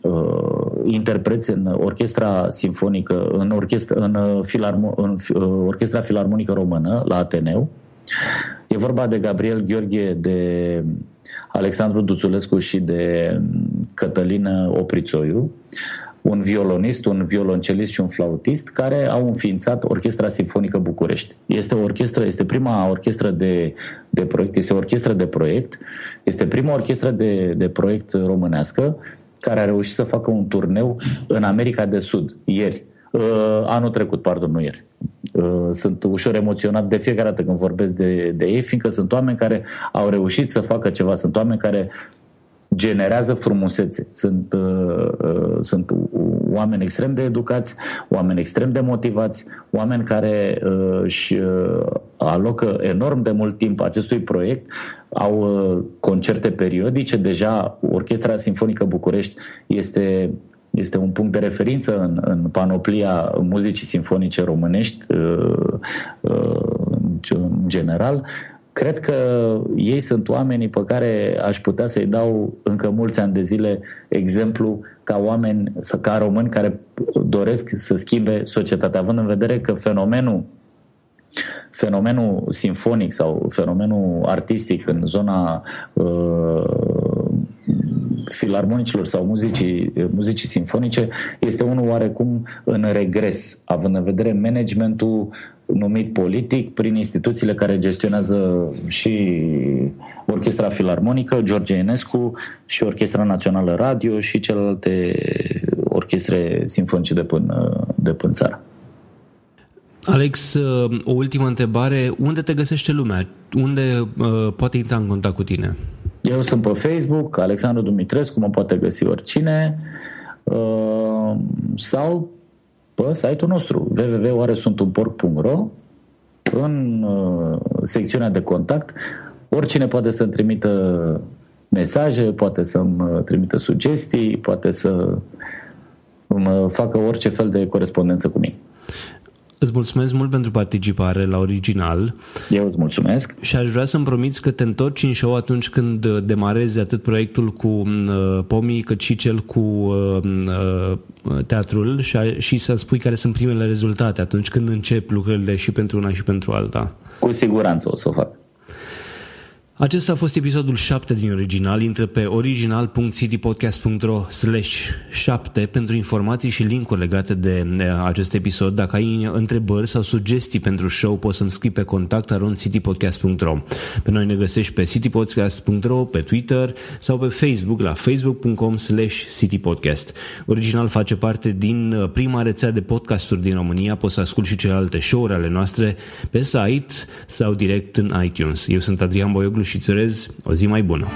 [SPEAKER 2] uh, interpreți în orchestra simfonică, în, orchestra, în, uh, filarmo, în uh, orchestra filarmonică română la Ateneu. E vorba de Gabriel Gheorghe, de Alexandru Duțulescu și de Cătălină Oprițoiu un violonist, un violoncelist și un flautist care au înființat Orchestra Sinfonică București. Este o orchestră, este prima orchestră de, de proiect, este o orchestră de proiect, este prima orchestră de, de proiect românească care a reușit să facă un turneu în America de Sud, ieri. Uh, anul trecut, pardon, nu ieri. Uh, sunt ușor emoționat de fiecare dată când vorbesc de, de ei, fiindcă sunt oameni care au reușit să facă ceva, sunt oameni care generează frumusețe. Sunt, uh, uh, sunt oameni extrem de educați, oameni extrem de motivați, oameni care uh, își uh, alocă enorm de mult timp acestui proiect, au uh, concerte periodice. Deja Orchestra Sinfonică București este este un punct de referință în, în panoplia muzicii sinfonice românești uh, uh, în general cred că ei sunt oamenii pe care aș putea să-i dau încă mulți ani de zile exemplu ca oameni, ca români care doresc să schimbe societatea, având în vedere că fenomenul fenomenul sinfonic sau fenomenul artistic în zona uh, filarmonicilor sau muzicii, muzicii sinfonice este unul oarecum în regres, având în vedere managementul numit politic prin instituțiile care gestionează și Orchestra Filarmonică, George Enescu și Orchestra Națională Radio și celelalte orchestre sinfonice de până, de până țară.
[SPEAKER 1] Alex, uh, o ultimă întrebare. Unde te găsește lumea? Unde uh, poate intra în contact cu tine?
[SPEAKER 2] Eu sunt pe Facebook, Alexandru Dumitrescu, mă poate găsi oricine, uh, sau pe site-ul nostru www.oaresuntunporc.ro în uh, secțiunea de contact oricine poate să-mi trimită mesaje, poate să-mi trimită sugestii, poate să mă facă orice fel de corespondență cu mine.
[SPEAKER 1] Îți mulțumesc mult pentru participare la original.
[SPEAKER 2] Eu îți mulțumesc.
[SPEAKER 1] Și aș vrea să-mi promiți că te întorci în show atunci când uh, demarezi atât proiectul cu uh, Pomii, cât și cel cu uh, uh, teatrul și, a, și să spui care sunt primele rezultate atunci când încep lucrările și pentru una și pentru alta.
[SPEAKER 2] Cu siguranță o să o fac.
[SPEAKER 1] Acesta a fost episodul 7 din original. Intră pe original.citypodcast.ro slash 7 pentru informații și linkuri legate de acest episod. Dacă ai întrebări sau sugestii pentru show, poți să-mi scrii pe contact citypodcast.ro Pe noi ne găsești pe citypodcast.ro, pe Twitter sau pe Facebook la facebook.com slash citypodcast. Original face parte din uh, prima rețea de podcasturi din România. Poți să asculti și celelalte show-uri ale noastre pe site sau direct în iTunes. Eu sunt Adrian Boioglu și îți urez o zi mai bună.